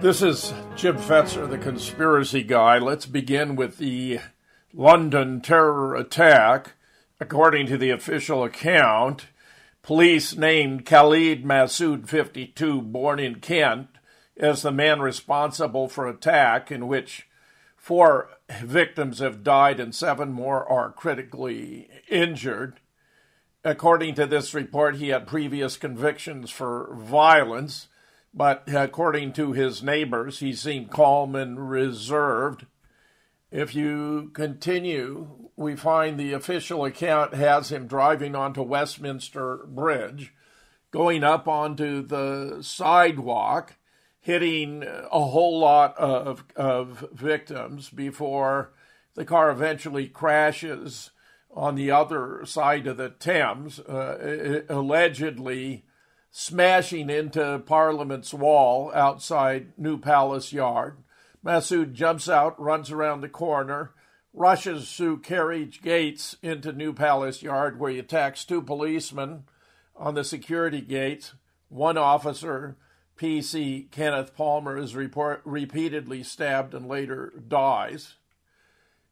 This is Jim Fetzer, the conspiracy guy. Let's begin with the London terror attack. According to the official account, police named Khalid Masood, 52, born in Kent, as the man responsible for attack in which four victims have died and seven more are critically injured. According to this report, he had previous convictions for violence, but according to his neighbors, he seemed calm and reserved. If you continue, we find the official account has him driving onto Westminster Bridge, going up onto the sidewalk, hitting a whole lot of, of victims before the car eventually crashes on the other side of the Thames, uh, allegedly smashing into Parliament's wall outside New Palace Yard. Masood jumps out, runs around the corner, rushes through carriage gates into New Palace Yard, where he attacks two policemen on the security gates. One officer, PC Kenneth Palmer, is report- repeatedly stabbed and later dies.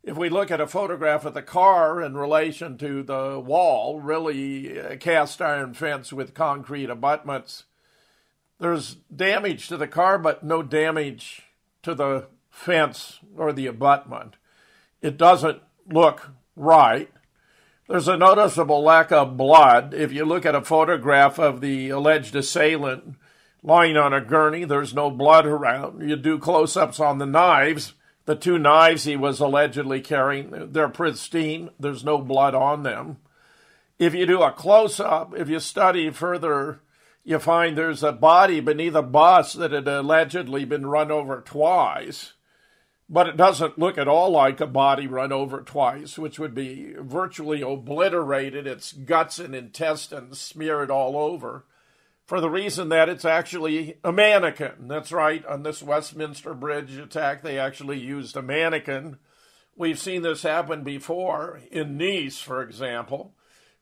If we look at a photograph of the car in relation to the wall, really a cast iron fence with concrete abutments, there's damage to the car, but no damage to the fence or the abutment. It doesn't look right. There's a noticeable lack of blood. If you look at a photograph of the alleged assailant lying on a gurney, there's no blood around. You do close ups on the knives the two knives he was allegedly carrying, they're pristine. There's no blood on them. If you do a close up, if you study further, you find there's a body beneath a bus that had allegedly been run over twice. But it doesn't look at all like a body run over twice, which would be virtually obliterated, its guts and intestines smeared all over for the reason that it's actually a mannequin. That's right, on this Westminster Bridge attack, they actually used a mannequin. We've seen this happen before in Nice, for example,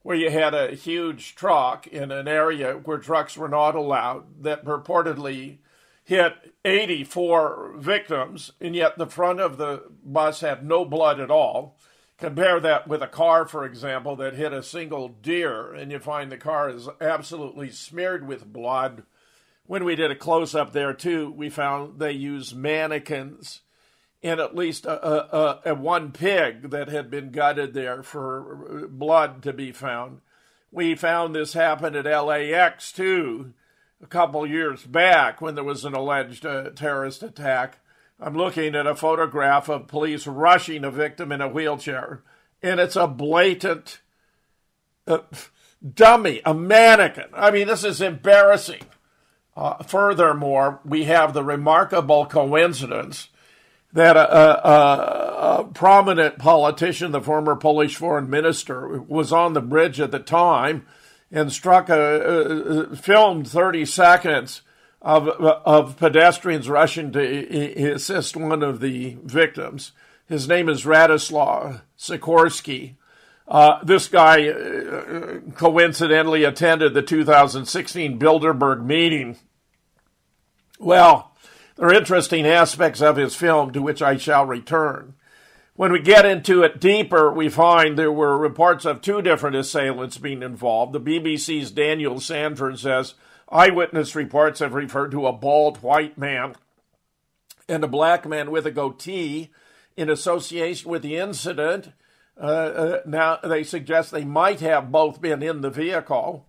where you had a huge truck in an area where trucks were not allowed that purportedly hit 84 victims, and yet the front of the bus had no blood at all. Compare that with a car, for example, that hit a single deer, and you find the car is absolutely smeared with blood. When we did a close up there, too, we found they used mannequins and at least a, a, a, one pig that had been gutted there for blood to be found. We found this happened at LAX, too, a couple years back when there was an alleged uh, terrorist attack I'm looking at a photograph of police rushing a victim in a wheelchair, and it's a blatant uh, dummy, a mannequin. I mean, this is embarrassing. Uh, furthermore, we have the remarkable coincidence that a, a, a, prominent politician, the former Polish foreign minister, was on the bridge at the time and struck a, a filmed 30 seconds of, of pedestrians rushing to assist one of the victims. His name is Radoslaw Sikorski. Uh, this guy uh, coincidentally attended the 2016 Bilderberg meeting. Well, there are interesting aspects of his film to which I shall return. When we get into it deeper, we find there were reports of two different assailants being involved. The BBC's Daniel Sandford says Eyewitness reports have referred to a bald white man and a black man with a goatee in association with the incident. Uh, uh, now, they suggest they might have both been in the vehicle.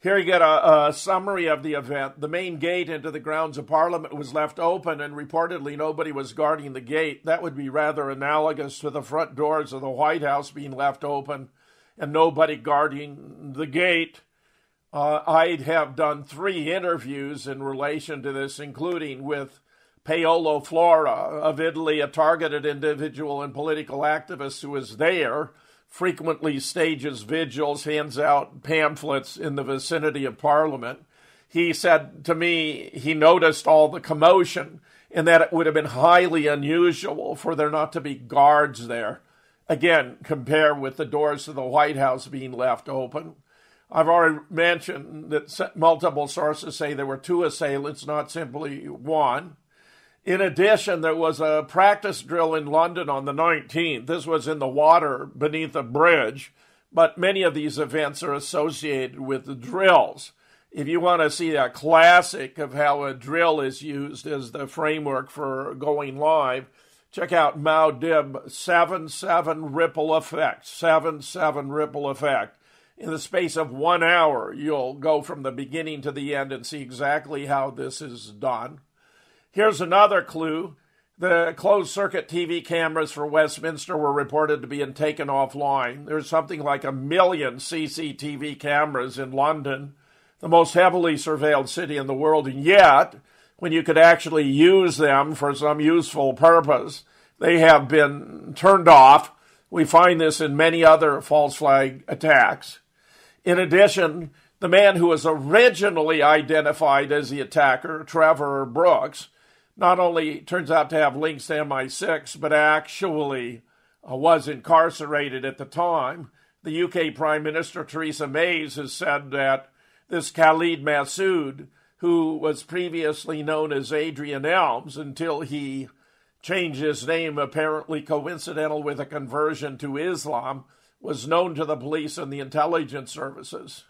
Here you get a, a, summary of the event. The main gate into the grounds of Parliament was left open, and reportedly nobody was guarding the gate. That would be rather analogous to the front doors of the White House being left open and nobody guarding the gate. Uh, I have done three interviews in relation to this, including with Paolo Flora of Italy, a targeted individual and political activist who is there, frequently stages vigils, hands out pamphlets in the vicinity of Parliament. He said to me he noticed all the commotion and that it would have been highly unusual for there not to be guards there. Again, compare with the doors of the White House being left open. I've already mentioned that multiple sources say there were two assailants, not simply one. In addition, there was a practice drill in London on the 19th. This was in the water beneath a bridge, but many of these events are associated with the drills. If you want to see a classic of how a drill is used as the framework for going live, check out Muad'Dib 7 7 Ripple Effect. 7 7 Ripple Effect. In the space of one hour, you'll go from the beginning to the end and see exactly how this is done. Here's another clue. The closed circuit TV cameras for Westminster were reported to be taken offline. There's something like a million CCTV cameras in London, the most heavily surveilled city in the world, and yet, when you could actually use them for some useful purpose, they have been turned off. We find this in many other false flag attacks. In addition, the man who was originally identified as the attacker, Trevor Brooks, not only turns out to have links to MI6, but actually uh, was incarcerated at the time. The UK Prime Minister Theresa May has said that this Khalid Masood, who was previously known as Adrian Elms until he changed his name, apparently coincidental with a conversion to Islam, was known to the police and the intelligence services.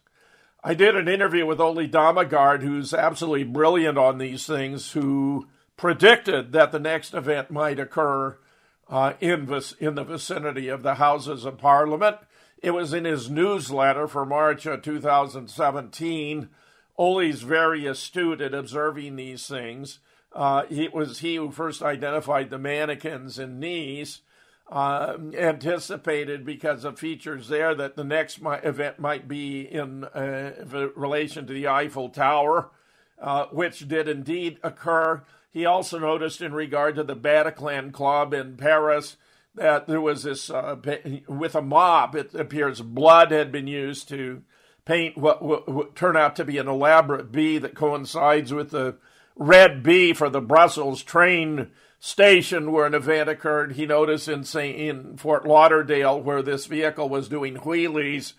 I did an interview with Ole Dammegard, who's absolutely brilliant on these things, who predicted that the next event might occur uh, in, in the vicinity of the Houses of Parliament. It was in his newsletter for March of 2017. Ole's very astute at observing these things. Uh, it was he who first identified the mannequins in Nice, uh, anticipated because of features there that the next event might be in uh, relation to the Eiffel Tower, uh, which did indeed occur. He also noticed, in regard to the Bataclan Club in Paris, that there was this, uh, with a mob, it appears blood had been used to paint what would turn out to be an elaborate bee that coincides with the red bee for the Brussels train station where an event occurred. He noticed in in Fort Lauderdale where this vehicle was doing wheelies.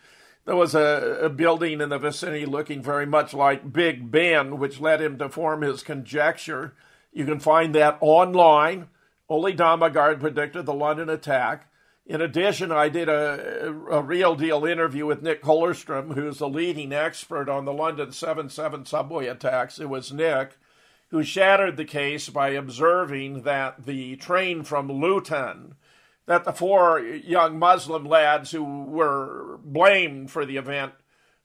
There was a, a, building in the vicinity looking very much like Big Ben, which led him to form his conjecture you can find that online. Ole Dammegard predicted the London attack. In addition, I did a, a, real deal interview with Nick Kollerstrom, who's the leading expert on the London 7 7 subway attacks. It was Nick who shattered the case by observing that the train from Luton, that the four young Muslim lads who were blamed for the event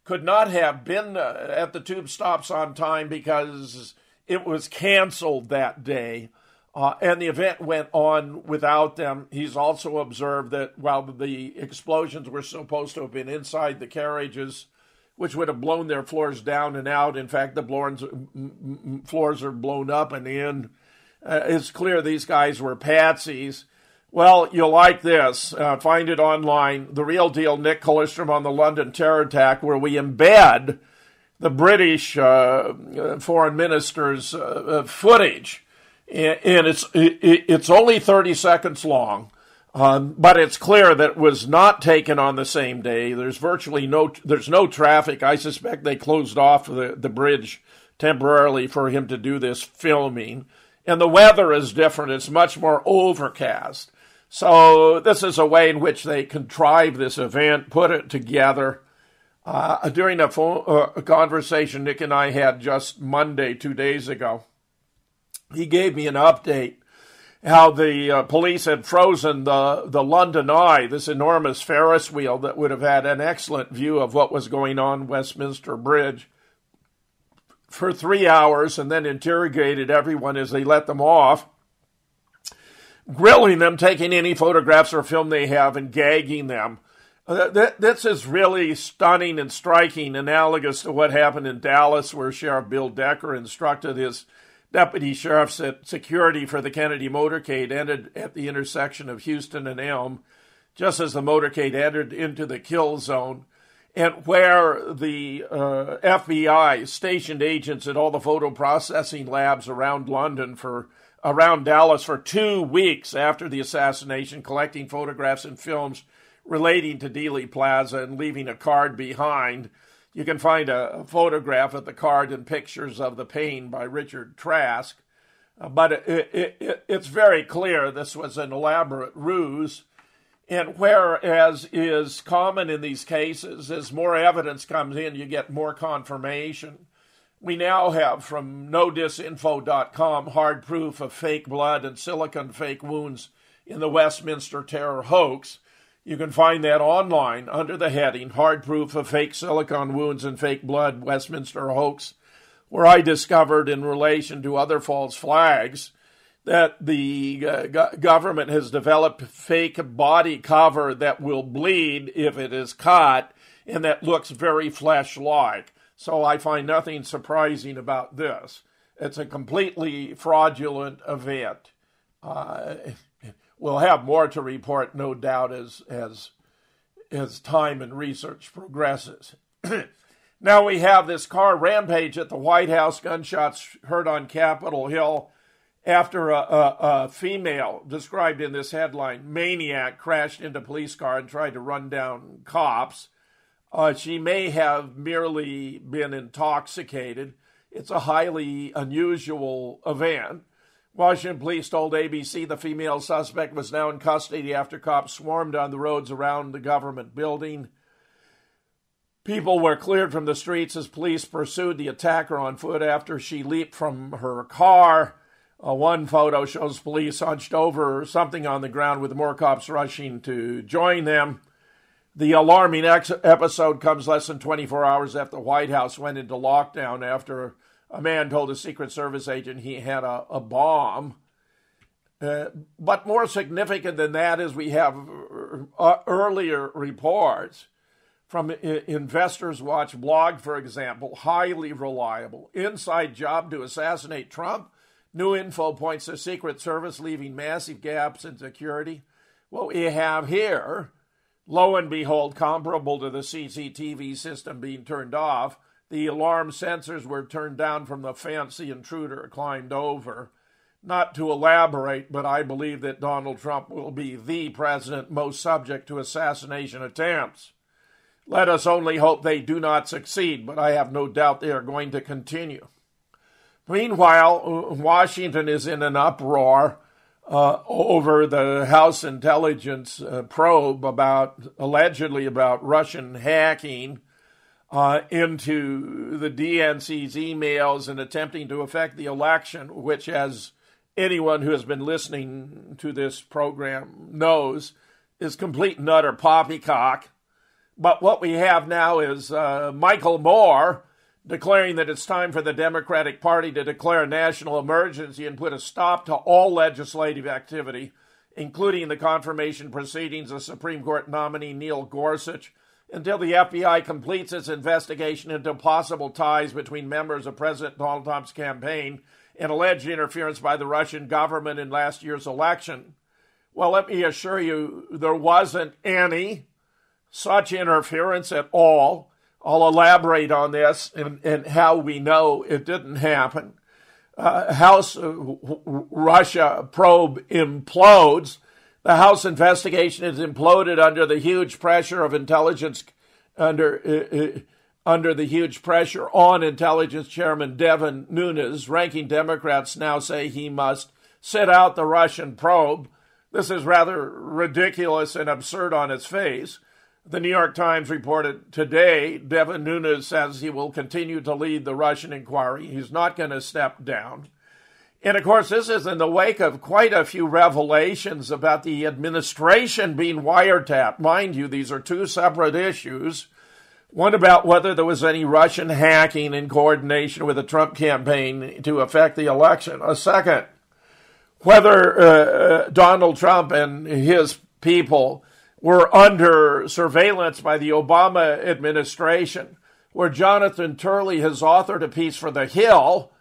could not have been uh, at the tube stops on time because it was canceled that day. Uh, and the event went on without them. He's also observed that while the explosions were supposed to have been inside the carriages, which would have blown their floors down and out, in fact, the floors are blown up and in. Uh, it's clear these guys were patsies. Well, you'll like this. Uh, find it online. The real deal, Nick Kollerstrom on the London terror attack, where we embed the British uh, foreign minister's uh, footage, and it's it's only 30 seconds long. Um, but it's clear that it was not taken on the same day. There's virtually no there's no traffic. I suspect they closed off the, the bridge temporarily for him to do this filming. And the weather is different. It's much more overcast. So this is a way in which they contrive this event, put it together. Uh, during a, phone, uh, a conversation Nick and I had just Monday, two days ago, he gave me an update how the uh, police had frozen the, the London Eye, this enormous Ferris wheel that would have had an excellent view of what was going on Westminster Bridge, for three hours and then interrogated everyone as they let them off, grilling them, taking any photographs or film they have, and gagging them. Uh, this is really stunning and striking, analogous to what happened in Dallas, where Sheriff Bill Decker instructed his deputy sheriffs at security for the Kennedy motorcade ended at the intersection of Houston and Elm, just as the motorcade entered into the kill zone, and where the uh, FBI stationed agents at all the photo processing labs around London for around Dallas for two weeks after the assassination, collecting photographs and films relating to Dealey Plaza and leaving a card behind. You can find a, photograph of the card and pictures of the pain by Richard Trask. Uh, but it, it, it, it's very clear this was an elaborate ruse. And whereas is common in these cases, as more evidence comes in, you get more confirmation. We now have from nodisinfo.com hard proof of fake blood and silicon fake wounds in the Westminster terror hoax. You can find that online under the heading Hard Proof of Fake Silicon Wounds and Fake Blood Westminster Hoax, where I discovered, in relation to other false flags, that the uh, go- government has developed fake body cover that will bleed if it is cut and that looks very flesh like. So I find nothing surprising about this. It's a completely fraudulent event. Uh, we'll have more to report, no doubt, as as as time and research progresses. now we have this car rampage at the White House, gunshots heard on Capitol Hill after a, a, a, female described in this headline maniac crashed into police car and tried to run down cops. Uh, she may have merely been intoxicated. It's a highly unusual event. Washington police told ABC the female suspect was now in custody after cops swarmed on the roads around the government building. People were cleared from the streets as police pursued the attacker on foot after she leaped from her car. Uh, one photo shows police hunched over something on the ground with more cops rushing to join them. The alarming ex- episode comes less than 24 hours after the White House went into lockdown after a man told a Secret Service agent he had a, a bomb. Uh, but more significant than that is we have uh, earlier reports from Investors Watch blog, for example, highly reliable. Inside job to assassinate Trump. New info points to Secret Service leaving massive gaps in security. What we have here, lo and behold, comparable to the CCTV system being turned off, the alarm sensors were turned down from the fancy intruder climbed over. Not to elaborate, but I believe that Donald Trump will be the president most subject to assassination attempts. Let us only hope they do not succeed, but I have no doubt they are going to continue. Meanwhile, Washington is in an uproar uh, over the House intelligence uh, probe about allegedly about Russian hacking uh, into the DNC's emails and attempting to affect the election, which, as anyone who has been listening to this program knows, is complete and utter poppycock. But what we have now is uh, Michael Moore declaring that it's time for the Democratic Party to declare a national emergency and put a stop to all legislative activity, including the confirmation proceedings of Supreme Court nominee Neil Gorsuch until the FBI completes its investigation into possible ties between members of President Donald Trump's campaign and alleged interference by the Russian government in last year's election. Well, let me assure you, there wasn't any such interference at all. I'll elaborate on this and, and how we know it didn't happen. Uh, House Russia probe implodes the House investigation has imploded under the huge pressure of intelligence, under uh, uh, under the huge pressure on intelligence chairman Devin Nunes. Ranking Democrats now say he must sit out the Russian probe. This is rather ridiculous and absurd on its face. The New York Times reported today Devin Nunes says he will continue to lead the Russian inquiry. He's not going to step down. And of course, this is in the wake of quite a few revelations about the administration being wiretapped. Mind you, these are two separate issues. One about whether there was any Russian hacking in coordination with the Trump campaign to affect the election. A second, whether uh, Donald Trump and his people were under surveillance by the Obama administration, where Jonathan Turley has authored a piece for The Hill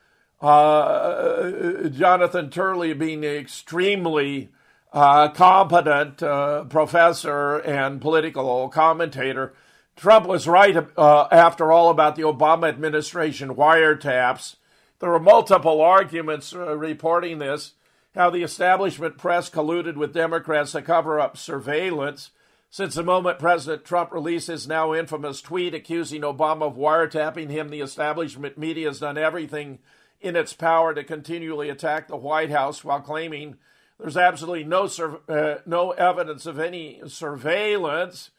uh, Jonathan Turley being an extremely uh, competent uh, professor and political commentator. Trump was right, uh, after all, about the Obama administration wiretaps. There were multiple arguments uh, reporting this how the establishment press colluded with Democrats to cover up surveillance. Since the moment President Trump released his now infamous tweet accusing Obama of wiretapping him, the establishment media has done everything in its power to continually attack the White House while claiming there's absolutely no, uh, no evidence of any surveillance.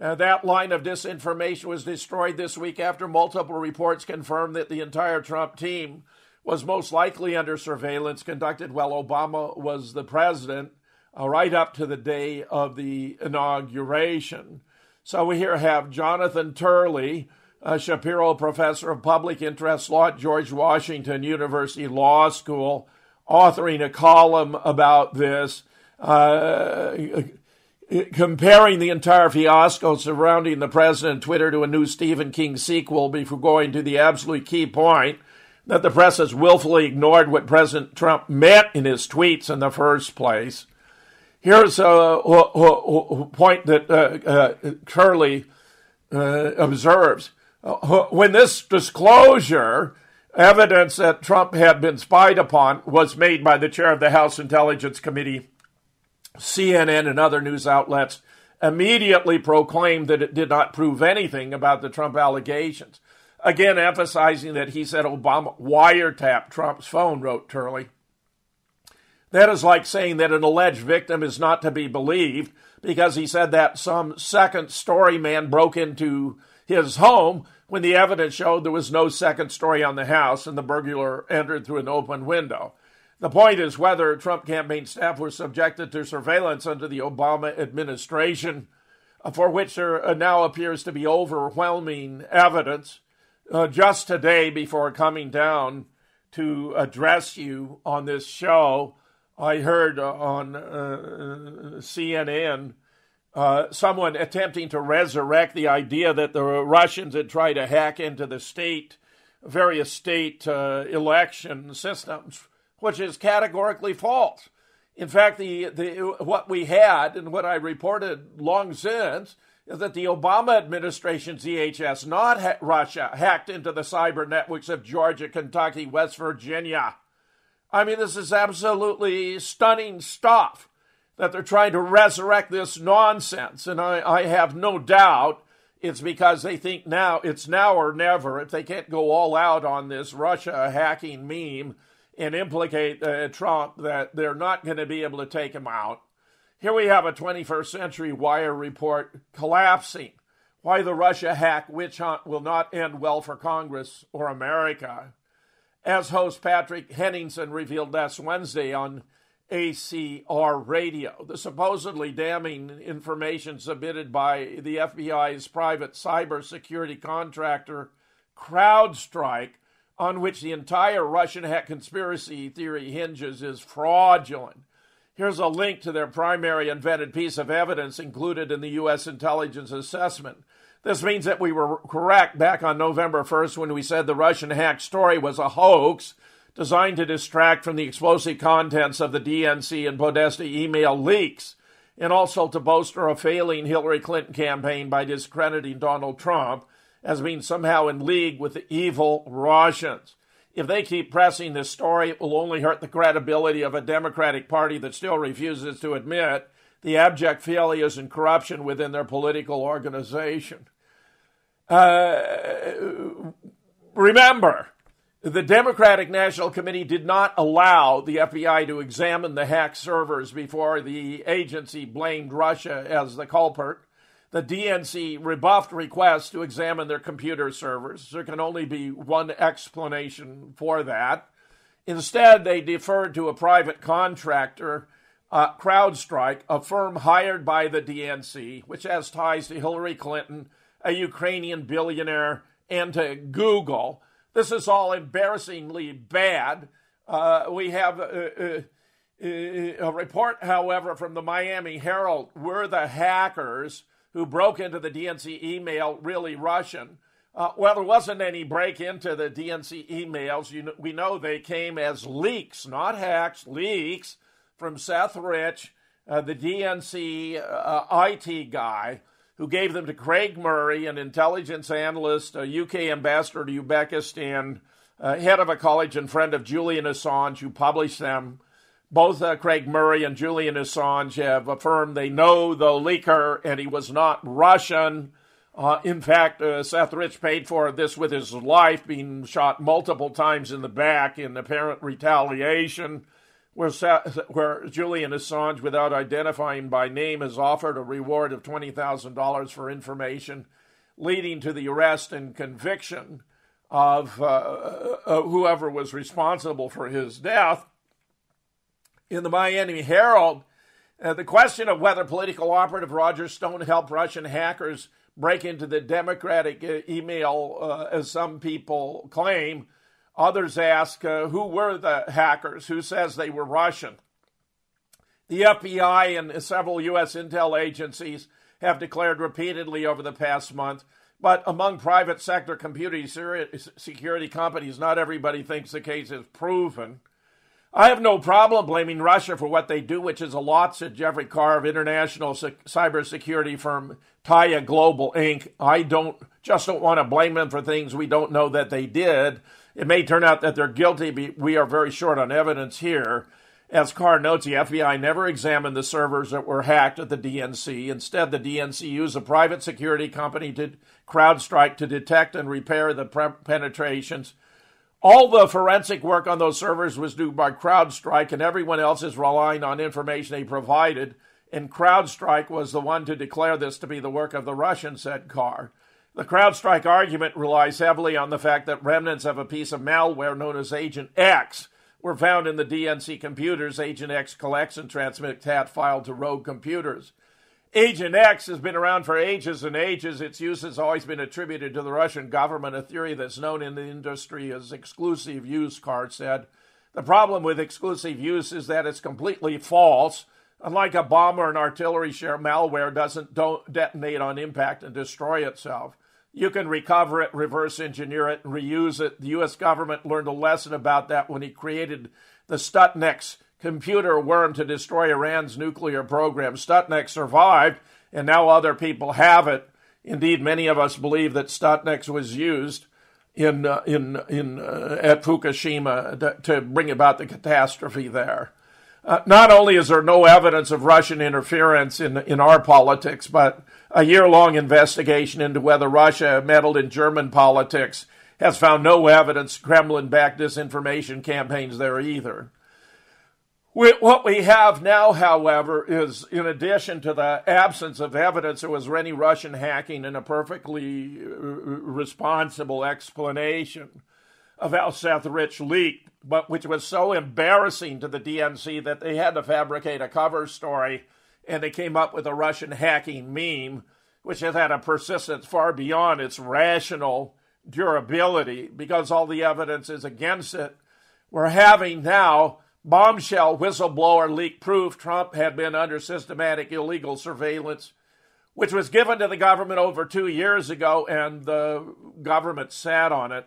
Uh, that line of disinformation was destroyed this week after multiple reports confirmed that the entire Trump team was most likely under surveillance conducted while Obama was the president, uh, right up to the day of the inauguration. So we here have Jonathan Turley, a Shapiro Professor of Public Interest Law at George Washington University Law School, authoring a column about this. Uh, comparing the entire fiasco surrounding the president Twitter to a new Stephen King sequel before going to the absolute key point that the press has willfully ignored what President Trump meant in his tweets in the first place. Here's a, point that uh, uh, Turley uh, observes. Uh, when this disclosure, evidence that Trump had been spied upon, was made by the chair of the House Intelligence Committee, CNN and other news outlets immediately proclaimed that it did not prove anything about the Trump allegations. Again, emphasizing that he said Obama wiretapped Trump's phone, wrote Turley. That is like saying that an alleged victim is not to be believed because he said that some second story man broke into his home when the evidence showed there was no second story on the house and the burglar entered through an open window. The point is whether Trump campaign staff were subjected to surveillance under the Obama administration, uh, for which there uh, now appears to be overwhelming evidence. Uh, just today, before coming down to address you on this show, I heard uh, on uh, CNN uh, someone attempting to resurrect the idea that the Russians had tried to hack into the state, various state election systems which is categorically false. In fact, the, the, what we had and what I reported long since is that the Obama administration's DHS, not ha- Russia, hacked into the cyber networks of Georgia, Kentucky, West Virginia. I mean, this is absolutely stunning stuff that they're trying to resurrect this nonsense. And I, I have no doubt it's because they think now it's now or never. If they can't go all out on this Russia hacking meme, and implicate uh, Trump that they're not going to be able to take him out. Here we have a 21st century wire report collapsing. Why the Russia hack witch hunt will not end well for Congress or America. As host Patrick Henningsen revealed last Wednesday on ACR radio, the supposedly damning information submitted by the FBI's private cybersecurity contractor CrowdStrike on which the entire Russian hack conspiracy theory hinges is fraudulent. Here's a link to their primary invented piece of evidence included in the U.S. intelligence assessment. This means that we were correct back on November 1st when we said the Russian hack story was a hoax designed to distract from the explosive contents of the DNC and Podesta email leaks, and also to bolster a failing Hillary Clinton campaign by discrediting Donald Trump as being somehow in league with the evil Russians. If they keep pressing this story, it will only hurt the credibility of a Democratic Party that still refuses to admit the abject failures and corruption within their political organization. Uh, remember, the Democratic National Committee did not allow the FBI to examine the hacked servers before the agency blamed Russia as the culprit the DNC rebuffed requests to examine their computer servers. There can only be one explanation for that. Instead, they deferred to a private contractor, uh, CrowdStrike, a firm hired by the DNC, which has ties to Hillary Clinton, a Ukrainian billionaire, and to Google. This is all embarrassingly bad. Uh, we have uh, uh, uh a report, however, from the Miami Herald. Were the hackers who broke into the DNC email really Russian. Uh, well, there wasn't any break into the DNC emails. You know, we know they came as leaks, not hacks, leaks from Seth Rich, uh, the DNC uh, IT guy, who gave them to Craig Murray, an intelligence analyst, a UK ambassador to Uzbekistan, uh, head of a college and friend of Julian Assange, who published them both uh, Craig Murray and Julian Assange have affirmed they know the leaker and he was not Russian. Uh, in fact, uh, Seth Rich paid for this with his life, being shot multiple times in the back in apparent retaliation. Where, where Julian Assange, without identifying by name, has offered a reward of $20,000 for information leading to the arrest and conviction of uh, uh, whoever was responsible for his death. In the Miami Herald, uh, the question of whether political operative Roger Stone helped Russian hackers break into the Democratic uh, email, uh, as some people claim. Others ask uh, who were the hackers, who says they were Russian. The FBI and several U.S. intel agencies have declared repeatedly over the past month. But among private sector computer security companies, not everybody thinks the case is proven. I have no problem blaming Russia for what they do, which is a lot, said Jeffrey Carr of international cybersecurity firm Taia Global Inc. I don't just don't want to blame them for things we don't know that they did. It may turn out that they're guilty. But we are very short on evidence here. As Carr notes, the FBI never examined the servers that were hacked at the DNC. Instead, the DNC used a private security company to CrowdStrike to detect and repair the penetrations all the forensic work on those servers was done by CrowdStrike, and everyone else is relying on information they provided. And CrowdStrike was the one to declare this to be the work of the Russians, said Carr. The CrowdStrike argument relies heavily on the fact that remnants of a piece of malware known as Agent X were found in the DNC computers Agent X collects and transmits that file to rogue computers. Agent X has been around for ages and ages. Its use has always been attributed to the Russian government, a theory that's known in the industry as exclusive use, Carr said. The problem with exclusive use is that it's completely false. Unlike a bomb or an artillery shell, malware doesn't detonate on impact and destroy itself. You can recover it, reverse engineer it, and reuse it. The U.S. government learned a lesson about that when he created the Stuxnet computer worm to destroy Iran's nuclear program. Stuxnet survived, and now other people have it. Indeed, many of us believe that Stuxnet was used in uh, in in uh, at Fukushima to, to, bring about the catastrophe there. Uh, not only is there no evidence of Russian interference in in our politics, but a year-long investigation into whether Russia meddled in German politics has found no evidence Kremlin-backed disinformation campaigns there either. What we have now, however, is in addition to the absence of evidence there was any Russian hacking and a perfectly uh, responsible explanation of how Seth Rich leaked, but which was so embarrassing to the DNC that they had to fabricate a cover story and they came up with a Russian hacking meme, which has had a persistence far beyond its rational durability because all the evidence is against it. We're having now bombshell whistleblower leak proof Trump had been under systematic illegal surveillance, which was given to the government over two years ago, and the government sat on it.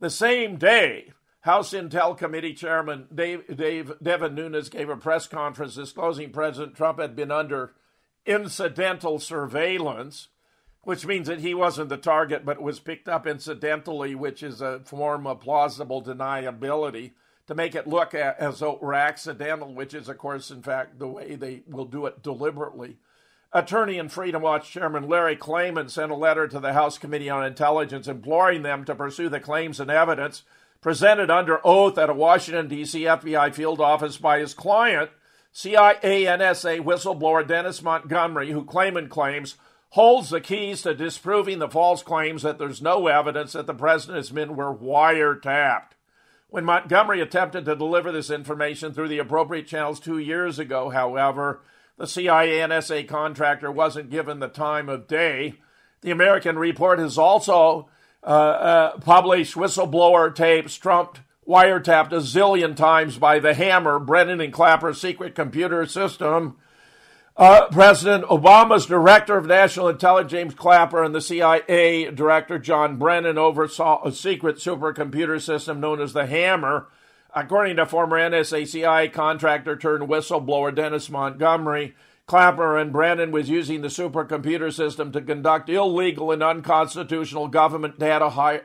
The same day, House Intel Committee Chairman Dave, Dave, Devin Nunes gave a press conference disclosing President Trump had been under incidental surveillance, which means that he wasn't the target but was picked up incidentally, which is a form of plausible deniability to make it look as though it were accidental, which is, of course, in fact, the way they will do it deliberately. Attorney and Freedom Watch Chairman Larry Klayman sent a letter to the House Committee on Intelligence imploring them to pursue the claims and evidence presented under oath at a Washington, D.C. FBI field office by his client, CIA NSA whistleblower Dennis Montgomery, who Klayman claims holds the keys to disproving the false claims that there's no evidence that the president's men were wiretapped. When Montgomery attempted to deliver this information through the appropriate channels two years ago, however, the CIA NSA contractor wasn't given the time of day. The American report has also uh, uh, published whistleblower tapes Trump wiretapped a zillion times by the Hammer, Brennan and Clapper secret computer system uh, President Obama's Director of National Intelligence, James Clapper, and the CIA Director, John Brennan, oversaw a secret supercomputer system known as the Hammer. According to former NSA CIA contractor turned whistleblower Dennis Montgomery, Clapper and Brennan was using the supercomputer system to conduct illegal and unconstitutional government data hi-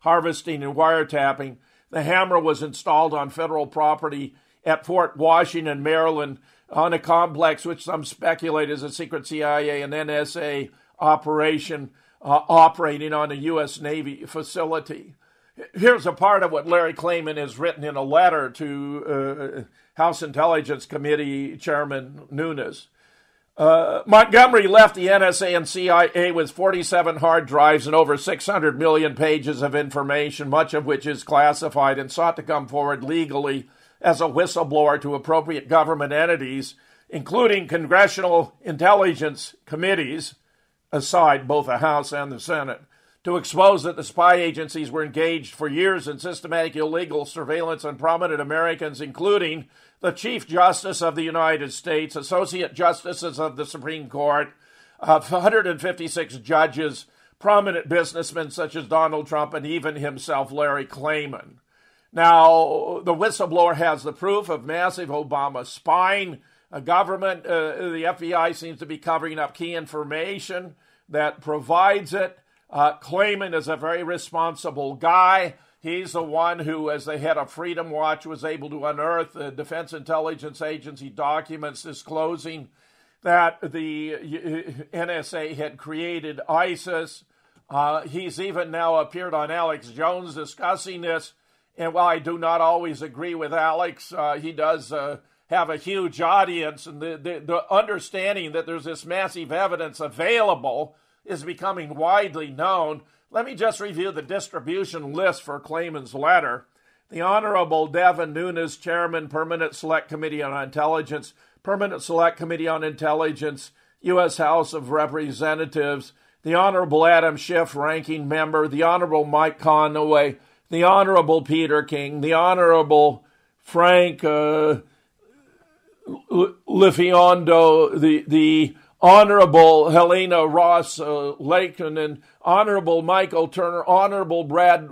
harvesting and wiretapping. The Hammer was installed on federal property at Fort Washington, Maryland on a complex which some speculate is a secret CIA and NSA operation. uh, operating on a U.S. Navy facility. Here's a part of what Larry Klayman has written in a letter to uh, House Intelligence Committee Chairman Nunes. Uh, Montgomery left the NSA and CIA with 47 hard drives and over 600 million pages of information, much of which is classified, and sought to come forward legally as a whistleblower to appropriate government entities, including congressional intelligence committees, aside both the House and the Senate, to expose that the spy agencies were engaged for years in systematic illegal surveillance on prominent Americans, including the Chief Justice of the United States, Associate Justices of the Supreme Court, uh, 156 judges, prominent businessmen such as Donald Trump, and even himself, Larry Klayman. Now, the whistleblower has the proof of massive Obama spying. A government, uh, the FBI seems to be covering up key information that provides it. Uh, Klayman is a very responsible guy. He's the one who, as the head of Freedom Watch, was able to unearth the Defense Intelligence Agency documents disclosing that the NSA had created ISIS. Uh, he's even now appeared on Alex Jones discussing this. And while I do not always agree with Alex, uh, he does uh, have a huge audience. And the, the, the understanding that there's this massive evidence available is becoming widely known. Let me just review the distribution list for Klayman's letter. The Honorable Devin Nunes, Chairman, Permanent Select Committee on Intelligence, Permanent Select Committee on Intelligence, U.S. House of Representatives, the Honorable Adam Schiff, Ranking Member, the Honorable Mike Conaway, the Honorable Peter King, the Honorable Frank uh, LoBiondo, the, the Honorable Helena Ross uh, and Honorable Michael Turner, Honorable Brad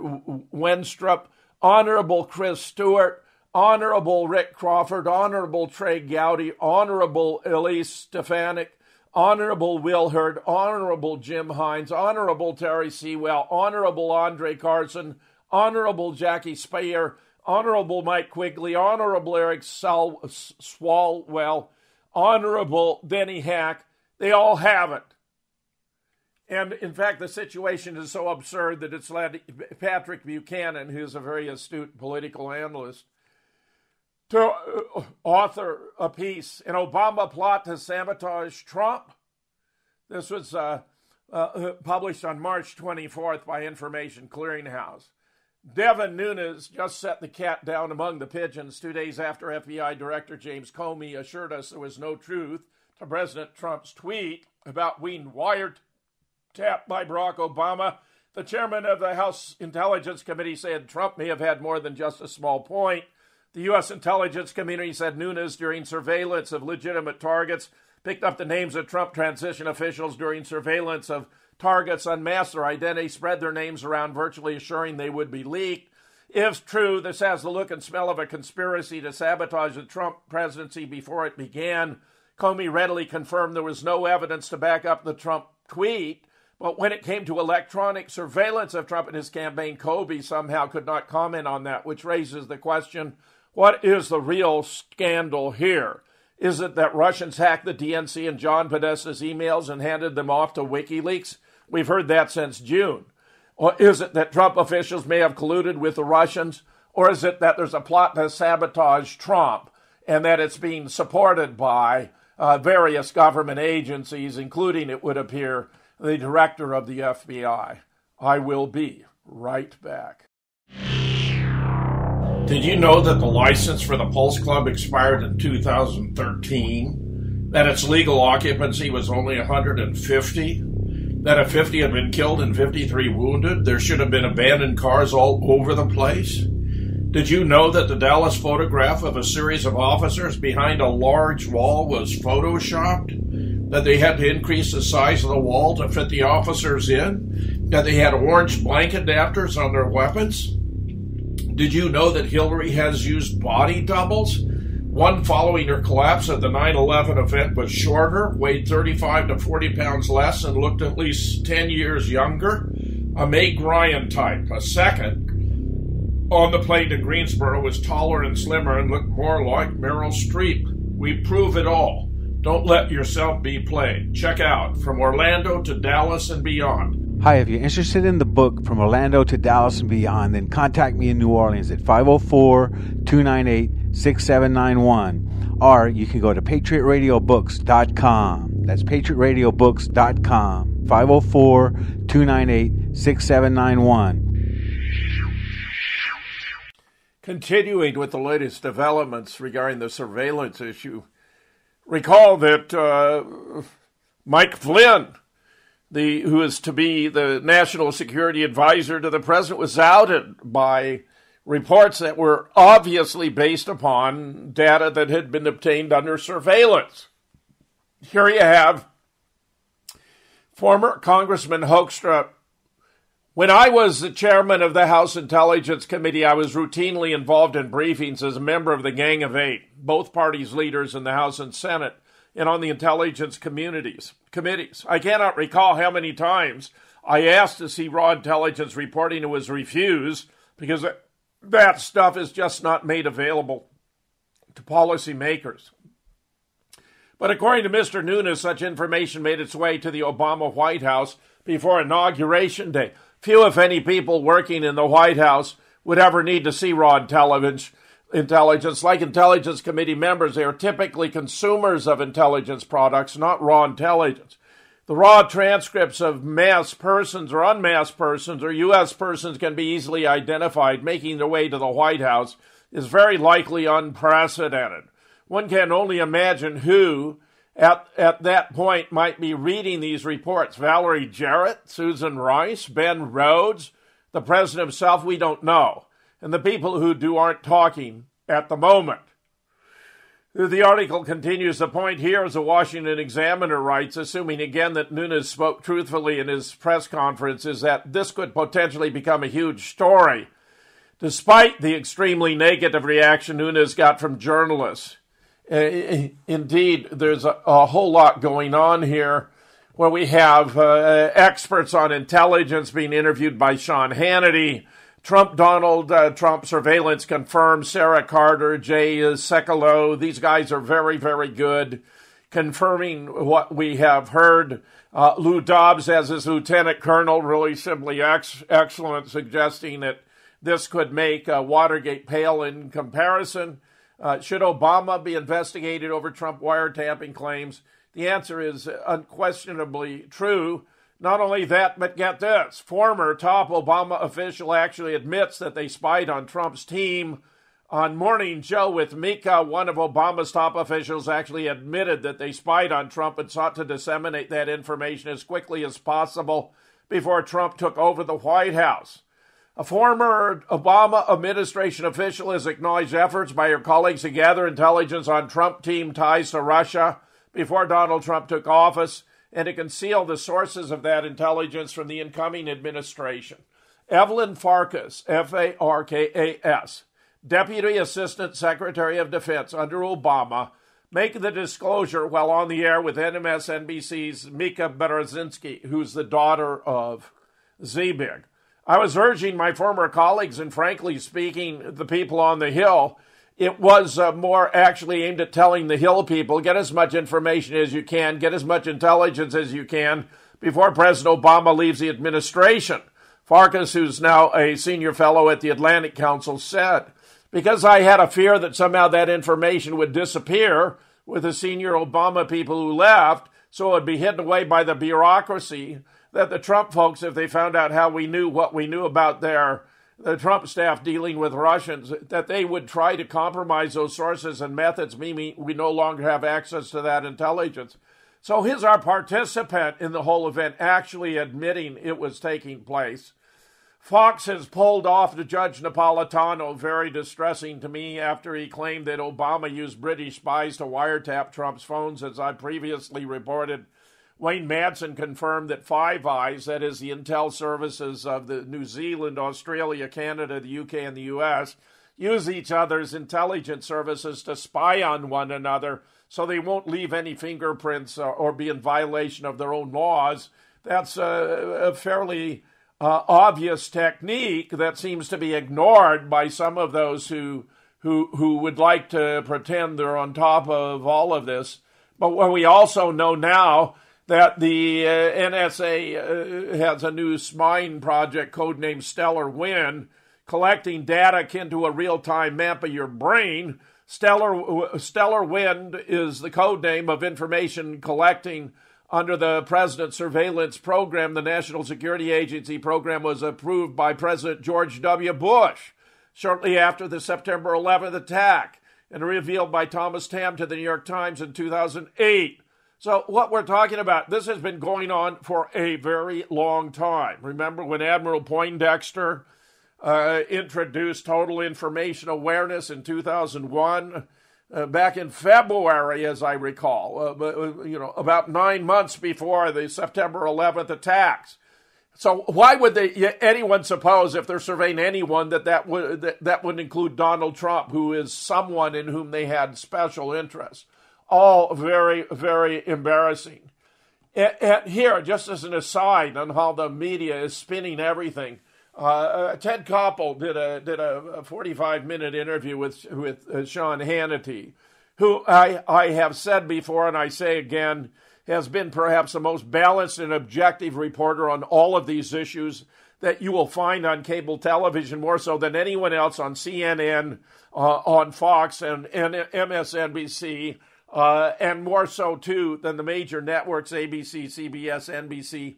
Wenstrup, Honorable Chris Stewart, Honorable Rick Crawford, Honorable Trey Gowdy, Honorable Elise Stefanik, Honorable Will Hurd, Honorable Jim Himes, Honorable Terry Sewell, Honorable Andre Carson, Honorable Jackie Speier, Honorable Mike Quigley, Honorable Eric Swalwell, Honorable Denny Heck, they all have it. And in fact, the situation is so absurd that it's led Patrick Buchanan, who's a very astute political analyst, to uh, author a piece, An Obama Plot to Sabotage Trump. This was uh, uh, published on March 24th by Information Clearinghouse. Devin Nunes just set the cat down among the pigeons two days after FBI Director James Comey assured us there was no truth to President Trump's tweet about being wiretapped by Barack Obama. The chairman of the House Intelligence Committee said Trump may have had more than just a small point. The U.S. intelligence community said Nunes, during surveillance of legitimate targets, picked up the names of Trump transition officials during surveillance of targets, unmasked their identity, spread their names around, virtually assuring they would be leaked. If true, this has the look and smell of a conspiracy to sabotage the Trump presidency before it began. Comey readily confirmed there was no evidence to back up the Trump tweet. But when it came to electronic surveillance of Trump and his campaign, Comey somehow could not comment on that, which raises the question what is the real scandal here? Is it that Russians hacked the DNC and John Podesta's emails and handed them off to WikiLeaks? We've heard that since June. Or is it that Trump officials may have colluded with the Russians? Or is it that there's a plot to sabotage Trump and that it's being supported by uh, various government agencies, including, it would appear, the director of the FBI. I will be right back. Did you know that the license for the Pulse Club expired in 2013? That its legal occupancy was only 150? That a 50 had been killed and 53 wounded? There should have been abandoned cars all over the place? Did you know that the Dallas photograph of a series of officers behind a large wall was photoshopped? That they had to increase the size of the wall to fit the officers in? That they had orange blanket adapters on their weapons? Did you know that Hillary has used body doubles? One following her collapse at the 9 11 event was shorter, weighed 35 to 40 pounds less, and looked at least 10 years younger. A Meg Ryan type. A second, on the plane to Greensboro was taller and slimmer and looked more like Meryl Streep. We prove it all. Don't let yourself be played. Check out from Orlando to Dallas and beyond. Hi, if you're interested in the book From Orlando to Dallas and Beyond, then contact me in New Orleans at 504 298 6791. Or you can go to patriotradiobooks.com. That's patriotradiobooks.com. 504 298 6791. Continuing with the latest developments regarding the surveillance issue, recall that uh, Mike Flynn the who is to be the national security advisor to the president was outed by reports that were obviously based upon data that had been obtained under surveillance. Here you have former Congressman Hoekstra. When I was the chairman of the House Intelligence Committee, I was routinely involved in briefings as a member of the Gang of Eight, both parties' leaders in the House and Senate and on the intelligence communities committees. I cannot recall how many times I asked to see raw intelligence reporting and was refused because that stuff is just not made available to policymakers. But according to Mr. Nunes, such information made its way to the Obama White House before Inauguration Day. Few, if any, people working in the White House would ever need to see raw intelligence intelligence. Like intelligence committee members, they are typically consumers of intelligence products, not raw intelligence. The raw transcripts of mass persons or unmasked persons or U.S. persons can be easily identified making their way to the White House is very likely unprecedented. One can only imagine who, at, at that point, might be reading these reports. Valerie Jarrett, Susan Rice, Ben Rhodes, the president himself, we don't know and the people who do aren't talking at the moment. The article continues. The point here, as the Washington Examiner writes, assuming again that Nunes spoke truthfully in his press conference, is that this could potentially become a huge story, despite the extremely negative reaction Nunes got from journalists. Uh, indeed, there's a, a, whole lot going on here where we have uh, experts on intelligence being interviewed by Sean Hannity Trump Donald uh, Trump surveillance confirmed Sarah Carter, Jay Sekulow. These guys are very, very good, confirming what we have heard. Uh, Lou Dobbs, as his lieutenant colonel, really simply ex- excellent, suggesting that this could make uh, Watergate pale in comparison. Uh, should Obama be investigated over Trump wiretapping claims? The answer is unquestionably true. Not only that, but get this former top Obama official actually admits that they spied on Trump's team. On Morning Joe with Mika, one of Obama's top officials actually admitted that they spied on Trump and sought to disseminate that information as quickly as possible before Trump took over the White House. A former Obama administration official has acknowledged efforts by her colleagues to gather intelligence on Trump team ties to Russia before Donald Trump took office and to conceal the sources of that intelligence from the incoming administration. Evelyn Farkas, F A R K A S, Deputy Assistant Secretary of Defense under Obama, make the disclosure while on the air with NMSNBC's Mika Brzezinski, who's the daughter of Zbig. I was urging my former colleagues and, frankly speaking, the people on the Hill it was uh, more actually aimed at telling the Hill people get as much information as you can, get as much intelligence as you can before President Obama leaves the administration. Farkas, who's now a senior fellow at the Atlantic Council, said, Because I had a fear that somehow that information would disappear with the senior Obama people who left, so it would be hidden away by the bureaucracy, that the Trump folks, if they found out how we knew what we knew about their the Trump staff dealing with Russians, that they would try to compromise those sources and methods, meaning we no longer have access to that intelligence. So here's our participant in the whole event actually admitting it was taking place. Fox has pulled off to Judge Napolitano, very distressing to me, after he claimed that Obama used British spies to wiretap Trump's phones, as I previously reported. Wayne Madsen confirmed that Five Eyes, that is the intel services of the New Zealand, Australia, Canada, the UK, and the US, use each other's intelligence services to spy on one another so they won't leave any fingerprints or, or be in violation of their own laws. That's a, a fairly uh, obvious technique that seems to be ignored by some of those who who who would like to pretend they're on top of all of this. But what we also know now that the uh, NSA uh, has a new spying project codenamed Stellar Wind, collecting data akin to a real time map of your brain. Stellar, Stellar Wind is the code name of information collecting under the President's surveillance program. The National Security Agency program was approved by President George W. Bush shortly after the September 11th attack and revealed by Thomas Tamm to the New York Times in 2008. So, what we're talking about, this has been going on for a very long time. Remember when Admiral Poindexter uh, introduced total information awareness in 2001? Uh, back in February, as I recall, uh, uh, you know, about nine months before the September 11th attacks. So why would they anyone suppose if they're surveying anyone that that would that, that would include Donald Trump, who is someone in whom they had special interest? All very very embarrassing. And, here, just as an aside on how the media is spinning everything, uh, uh Ted Koppel did a did a 45 minute interview with with uh, Sean Hannity, who I I have said before and I say again has been perhaps the most balanced and objective reporter on all of these issues that you will find on cable television more so than anyone else on CNN, uh, on Fox, and, and MSNBC, uh, and more so too than the major networks ABC, CBS, NBC,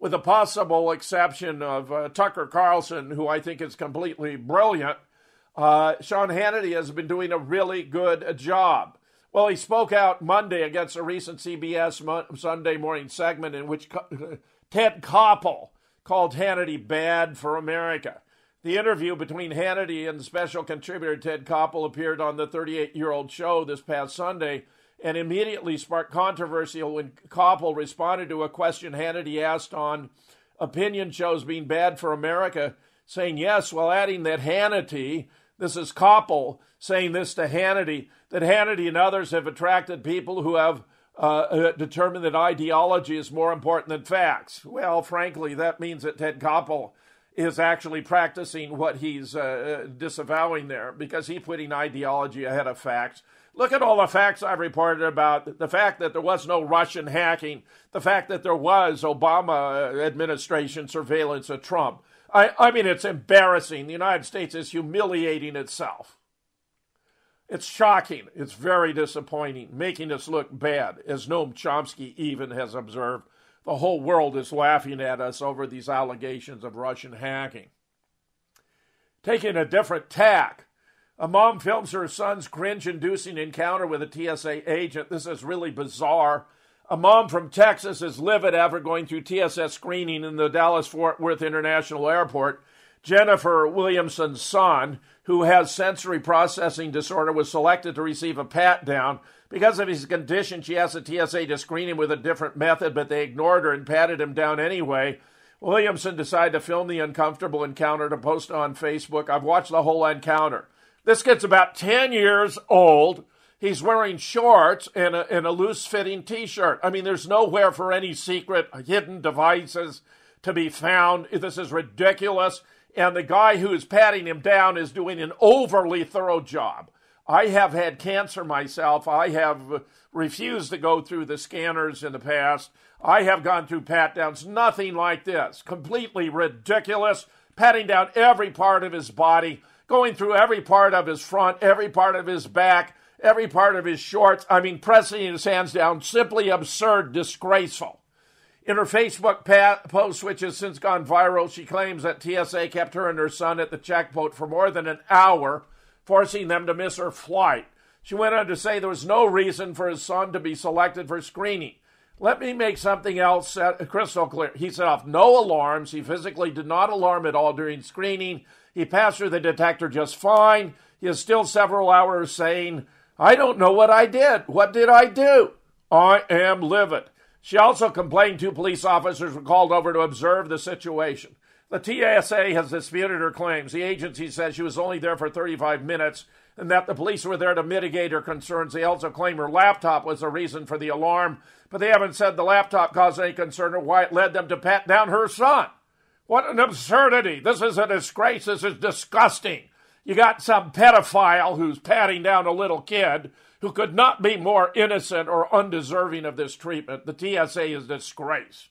with the possible exception of uh, Tucker Carlson, who I think is completely brilliant. Uh, Sean Hannity has been doing a really good job. Well, he spoke out Monday against a recent CBS Sunday morning segment in which Ted Koppel called Hannity bad for America. The interview between Hannity and special contributor Ted Koppel appeared on the 38 year old show this past Sunday and immediately sparked controversy when Koppel responded to a question Hannity asked on opinion shows being bad for America, saying yes, while adding that Hannity, this is Koppel saying this to Hannity, that Hannity and others have attracted people who have uh, uh, determined that ideology is more important than facts. Well, frankly, that means that Ted Koppel is actually practicing what he's uh, uh, disavowing there because he's putting ideology ahead of facts. Look at all the facts I've reported about the fact that there was no Russian hacking, the fact that there was Obama uh, administration surveillance of Trump. I, I mean, it's embarrassing. The United States is humiliating itself. It's shocking. It's very disappointing, making us look bad, as Noam Chomsky even has observed. The whole world is laughing at us over these allegations of Russian hacking. Taking a different tack, a mom films her son's cringe inducing encounter with a TSA agent. This is really bizarre. A mom from Texas is livid after going through TSS screening in the Dallas Fort Worth International Airport. Jennifer Williamson's son, who has sensory processing disorder, was selected to receive a pat down. Because of his condition, she asked the TSA to screen him with a different method, but they ignored her and patted him down anyway. Williamson decided to film the uncomfortable encounter to post on Facebook. I've watched the whole encounter. This kid's about 10 years old. He's wearing shorts and a, and a loose fitting t shirt. I mean, there's nowhere for any secret uh, hidden devices to be found. This is ridiculous and the guy who is patting him down is doing an overly thorough job. I have had cancer myself. I have uh, refused to go through the scanners in the past. I have gone through pat downs, nothing like this. Completely ridiculous. Patting down every part of his body, going through every part of his front, every part of his back, every part of his shorts. I mean, pressing his hands down, simply absurd, disgraceful. In her Facebook post, which has since gone viral, she claims that TSA kept her and her son at the checkpoint for more than an hour, forcing them to miss her flight. She went on to say there was no reason for his son to be selected for screening. Let me make something else uh, crystal clear. He set off no alarms. He physically did not alarm at all during screening. He passed through the detector just fine. He is still several hours saying, I don't know what I did. What did I do? I am livid. She also complained two police officers were called over to observe the situation. The TSA has disputed her claims. The agency says she was only there for 35 minutes and that the police were there to mitigate her concerns. They also claim her laptop was the reason for the alarm, but they haven't said the laptop caused any concern or why it led them to pat down her son. What an absurdity. This is a disgrace. This is disgusting. You got some pedophile who's patting down a little kid who could not be more innocent or undeserving of this treatment. The TSA is a disgrace.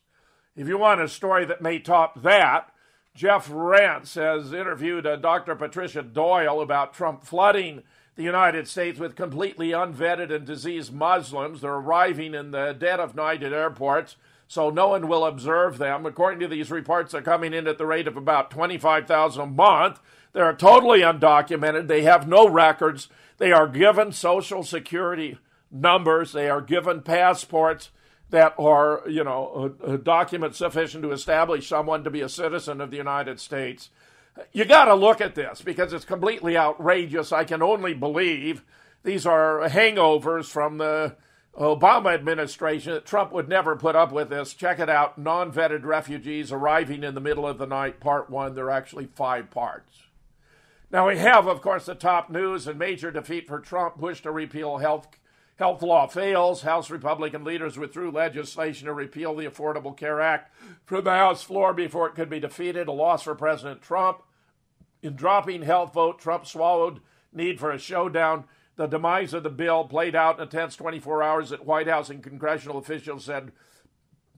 If you want a story that may top that, Jeff Rense has interviewed uh, Dr. Patricia Doyle about Trump flooding the United States with completely unvetted and diseased Muslims. They're arriving in the dead of night at airports, so no one will observe them. According to these reports, they're coming in at the rate of about 25,000 a month. They're totally undocumented. They have no records. They are given social security numbers. They are given passports that are, you know, a, a document sufficient to establish someone to be a citizen of the United States. You got to look at this because it's completely outrageous. I can only believe these are hangovers from the Obama administration Trump would never put up with this. Check it out non vetted refugees arriving in the middle of the night, part one. There are actually five parts. Now, we have, of course, the top news and major defeat for Trump, push to repeal health Health law fails. House Republican leaders withdrew legislation to repeal the Affordable Care Act from the House floor before it could be defeated, a loss for President Trump. In dropping health vote, Trump swallowed need for a showdown. The demise of the bill played out in a tense 24 hours that White House and congressional officials said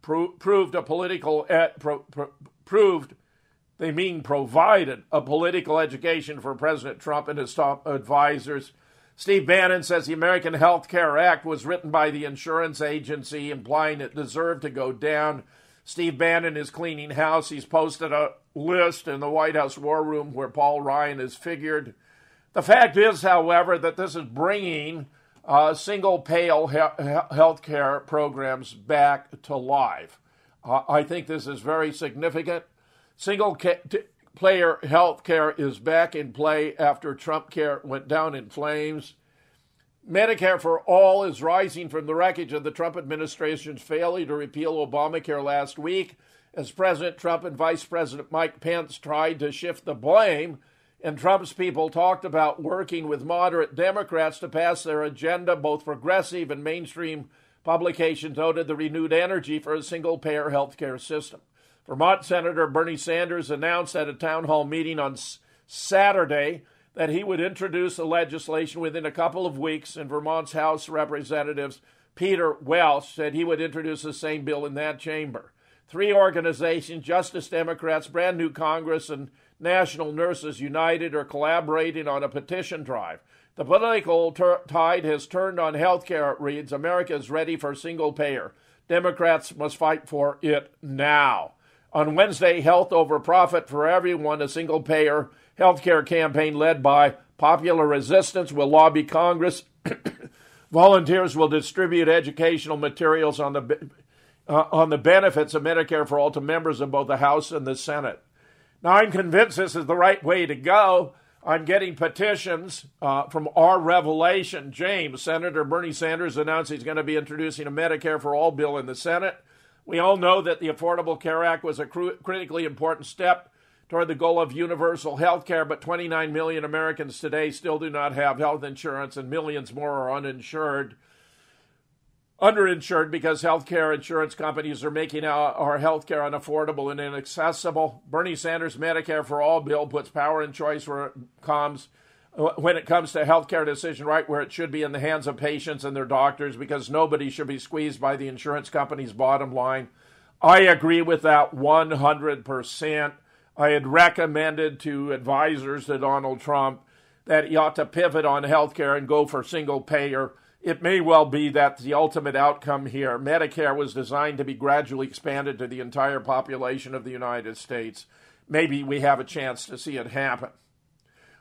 pro- proved a political pro- pro- proved they mean provided a political education for President Trump and his top advisors. Steve Bannon says the American Health Care Act was written by the insurance agency, implying it deserved to go down. Steve Bannon is cleaning house. He's posted a list in the White House War Room where Paul Ryan is figured. The fact is, however, that this is bringing uh, single payer he- health care programs back to life. Uh, I think this is very significant. Single ca- t- player health care is back in play after Trump care went down in flames. Medicare for all is rising from the wreckage of the Trump administration's failure to repeal Obamacare last week as President Trump and Vice President Mike Pence tried to shift the blame. And Trump's people talked about working with moderate Democrats to pass their agenda. Both progressive and mainstream publications noted the renewed energy for a single payer health care system. Vermont Senator Bernie Sanders announced at a town hall meeting on Saturday that he would introduce the legislation within a couple of weeks, and Vermont's House Representatives Peter Welch said he would introduce the same bill in that chamber. Three organizations, Justice Democrats, Brand New Congress, and National Nurses United, are collaborating on a petition drive. The political ter- tide has turned on health care, it reads America is ready for single payer. Democrats must fight for it now. On Wednesday, Health Over Profit for Everyone, a single payer healthcare campaign led by Popular Resistance, will lobby Congress. Volunteers will distribute educational materials on the, uh, on the benefits of Medicare for all to members of both the House and the Senate. Now, I'm convinced this is the right way to go. I'm getting petitions uh, from our revelation. James, Senator Bernie Sanders announced he's going to be introducing a Medicare for all bill in the Senate. We all know that the Affordable Care Act was a cr- critically important step toward the goal of universal health care, but 29 million Americans today still do not have health insurance, and millions more are uninsured. Underinsured because health care insurance companies are making our, our health care unaffordable and inaccessible. Bernie Sanders' Medicare for All bill puts power and choice where it comes when it comes to healthcare decision right where it should be in the hands of patients and their doctors because nobody should be squeezed by the insurance company's bottom line. I agree with that 100%. I had recommended to advisors to Donald Trump that he ought to pivot on healthcare and go for single payer. It may well be that the ultimate outcome here. Medicare was designed to be gradually expanded to the entire population of the United States. Maybe we have a chance to see it happen.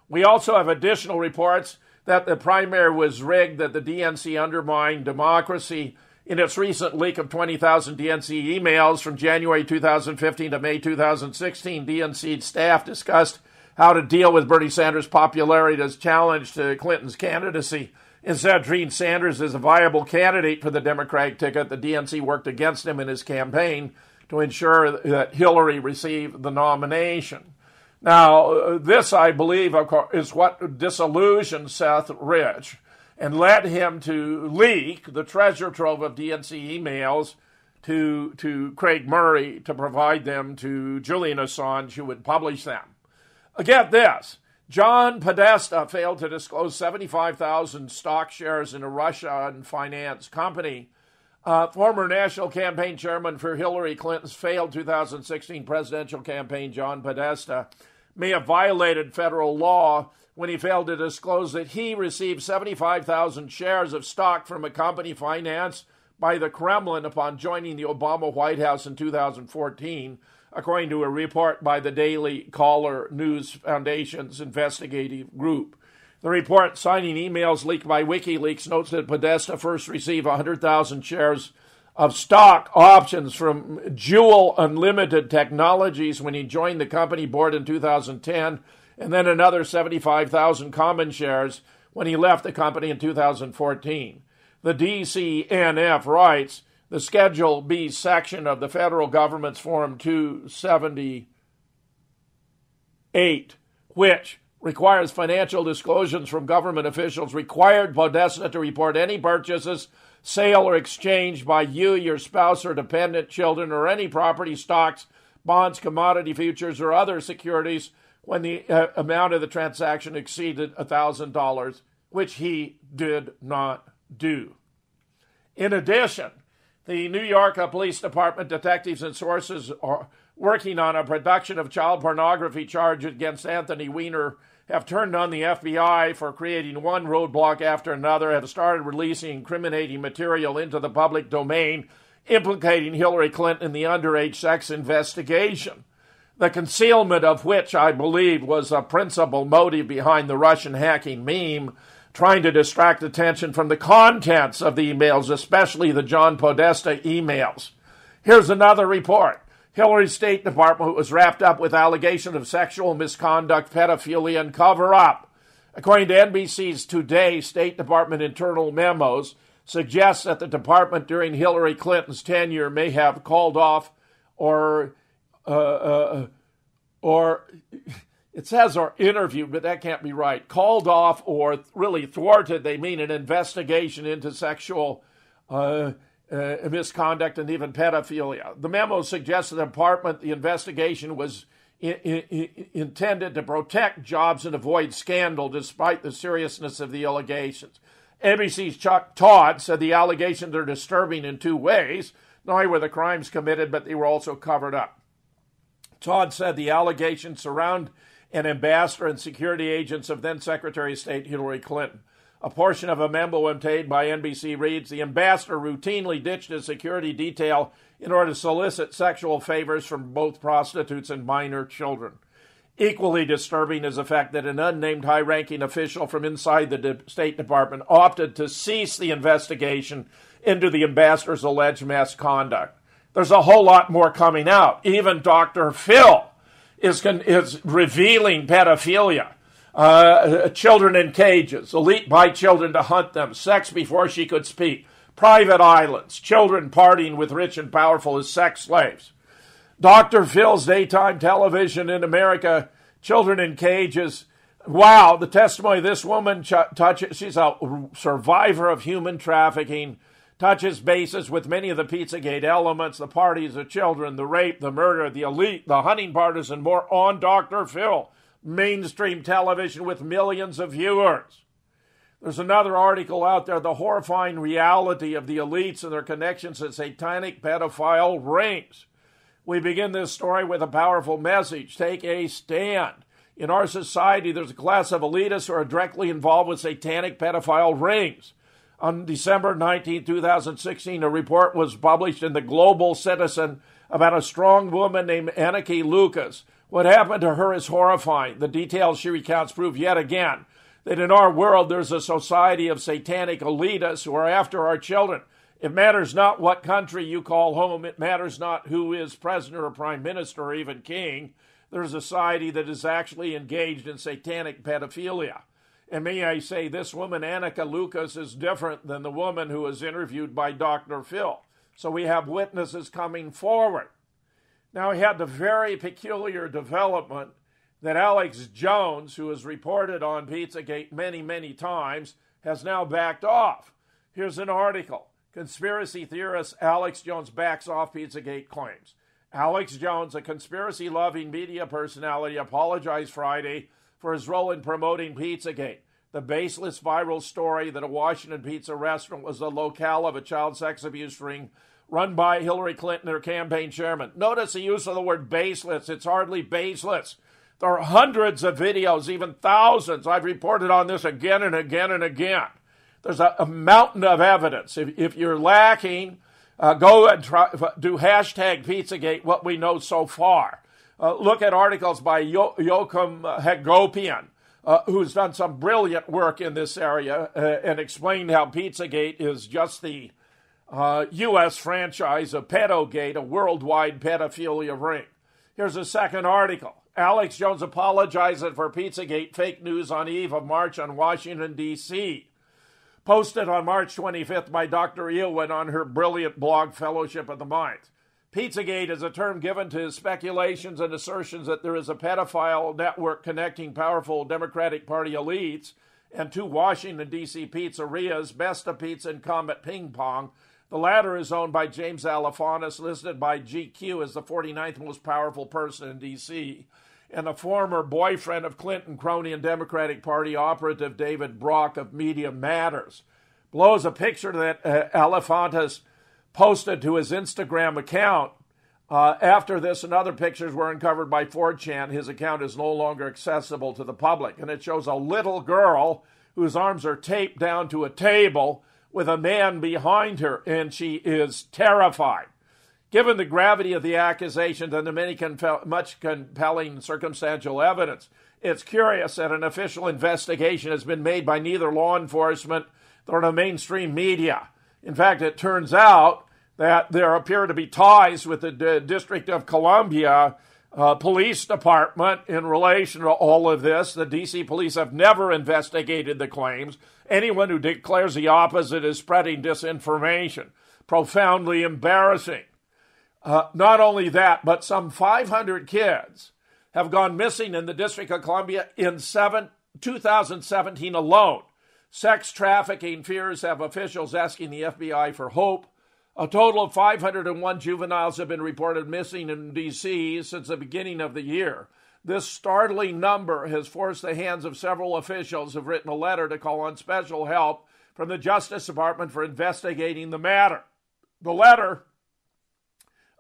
We also have additional reports that the primary was rigged, that the DNC undermined democracy. In its recent leak of 20,000 DNC emails from January 2015 to May 2016, DNC staff discussed how to deal with Bernie Sanders' popularity as challenge to Clinton's candidacy. Instead of treating Sanders as a viable candidate for the Democratic ticket, the DNC worked against him in his campaign to ensure that Hillary received the nomination. Now, this, I believe, of course, is what disillusioned Seth Rich and led him to leak the treasure trove of DNC emails to, to Craig Murray to provide them to Julian Assange, who would publish them. Get this John Podesta failed to disclose 75,000 stock shares in a Russian finance company. Uh, former national campaign chairman for Hillary Clinton's failed 2016 presidential campaign, John Podesta, may have violated federal law when he failed to disclose that he received 75,000 shares of stock from a company financed by the Kremlin upon joining the Obama White House in 2014 according to a report by the Daily Caller News Foundation's investigative group. The report, signing emails leaked by WikiLeaks, notes that Podesta first received 100,000 shares of stock options from Joule Unlimited Technologies when he joined the company board in 2010, and then another 75,000 common shares when he left the company in 2014. The DCNF writes the Schedule B section of the federal government's Form 278, which requires financial disclosures from government officials, required Podesta to report any purchases, sale, or exchange by you, your spouse, or dependent children, or any property, stocks, bonds, commodity futures, or other securities when the uh, amount of the transaction exceeded $1,000, which he did not do. In addition, the New York uh, Police Department detectives and sources are working on a production of child pornography charge against Anthony Weiner have turned on the FBI for creating one roadblock after another, have started releasing incriminating material into the public domain implicating Hillary Clinton in the underage sex investigation, the concealment of which I believe was a principal motive behind the Russian hacking meme trying to distract attention from the contents of the emails, especially the John Podesta emails. Here's another report. Hillary's State Department was wrapped up with allegations of sexual misconduct, pedophilia, and cover up. According to NBC's Today, State Department internal memos suggest that the department during Hillary Clinton's tenure may have called off or uh, uh, or it says or interviewed, but that can't be right. Called off or really thwarted, they mean an investigation into sexual uh, uh, misconduct and even pedophilia. The memo suggests the department, the investigation was in, in, intended to protect jobs and avoid scandal despite the seriousness of the allegations. NBC's Chuck Todd said the allegations are disturbing in two ways. Not only were the crimes committed, but they were also covered up. Todd said the allegations surround an ambassador and security agents of then Secretary of State Hillary Clinton. A portion of a memo obtained by NBC reads The ambassador routinely ditched his security detail in order to solicit sexual favors from both prostitutes and minor children. Equally disturbing is the fact that an unnamed high ranking official from inside the State Department opted to cease the investigation into the ambassador's alleged misconduct. There's a whole lot more coming out. Even Dr. Phil is, is revealing pedophilia. Uh, children in cages, elite by children to hunt them, sex before she could speak, private islands, children partying with rich and powerful as sex slaves. Dr. Phil's daytime television in America, children in cages. Wow, the testimony of this woman ch- touches, she's a survivor of human trafficking touches bases with many of the Pizzagate elements the parties, the children, the rape, the murder, the elite, the hunting parties, and more on Dr. Phil, mainstream television with millions of viewers. There's another article out there the horrifying reality of the elites and their connections to satanic pedophile rings. We begin this story with a powerful message take a stand. In our society, there's a class of elitists who are directly involved with satanic pedophile rings. On December 19, 2016, a report was published in the Global Citizen about a strong woman named Anneke Lucas. What happened to her is horrifying. The details she recounts prove yet again that in our world there's a society of satanic elitists who are after our children. It matters not what country you call home, it matters not who is president or prime minister or even king. There's a society that is actually engaged in satanic pedophilia. And may I say, this woman, Anneke Lucas, is different than the woman who was interviewed by Dr. Phil. So we have witnesses coming forward. Now, we had the very peculiar development that Alex Jones, who has reported on Pizzagate many, many times, has now backed off. Here's an article Conspiracy theorist Alex Jones backs off Pizzagate claims. Alex Jones, a conspiracy loving media personality, apologized Friday for his role in promoting Pizzagate. The baseless viral story that a Washington pizza restaurant was the locale of a child sex abuse ring run by Hillary Clinton, her campaign chairman. Notice the use of the word baseless. It's hardly baseless. There are hundreds of videos, even thousands. I've reported on this again and again and again. There's a, a mountain of evidence. If, if you're lacking, uh, go and try, do hashtag Pizzagate, what we know so far. Uh, look at articles by Yo- Joachim Hagopian, uh, who's done some brilliant work in this area uh, and explained how Pizzagate is just the U.S. Uh, franchise of Pedogate, a worldwide pedophilia ring. Here's a second article. Alex Jones apologizes for Pizzagate fake news on eve of March on Washington, D.C. Posted on March 25th by Dr. Eowyn on her brilliant blog, Fellowship of the Mind. Pizzagate is a term given to speculations and assertions that there is a pedophile network connecting powerful Democratic Party elites and two Washington, D.C. pizzerias, Besta Pizza and Comet Ping Pong. The latter is owned by James Alefantis, listed by GQ as the 49th most powerful person in D.C., and a former boyfriend of Clinton crony and Democratic Party operative David Brock of Media Matters. Blows a picture that uh, Alefantis posted to his Instagram account. Uh, after this and other pictures were uncovered by 4chan, his account is no longer accessible to the public. And it shows a little girl whose arms are taped down to a table with a man behind her, and she is terrified. Given the gravity of the accusations and the many compel- much compelling circumstantial evidence, it's curious that an official investigation has been made by neither law enforcement nor the mainstream media. In fact, it turns out that there appear to be ties with the D- District of Columbia uh, Police Department in relation to all of this. The DC police have never investigated the claims. Anyone who declares the opposite is spreading disinformation. Profoundly embarrassing. Uh, not only that, but some 500 kids have gone missing in the District of Columbia in seven, 2017 alone. Sex trafficking fears have officials asking the FBI for hope. A total of 501 juveniles have been reported missing in D.C. since the beginning of the year. This startling number has forced the hands of several officials who've written a letter to call on special help from the Justice Department for investigating the matter. The letter,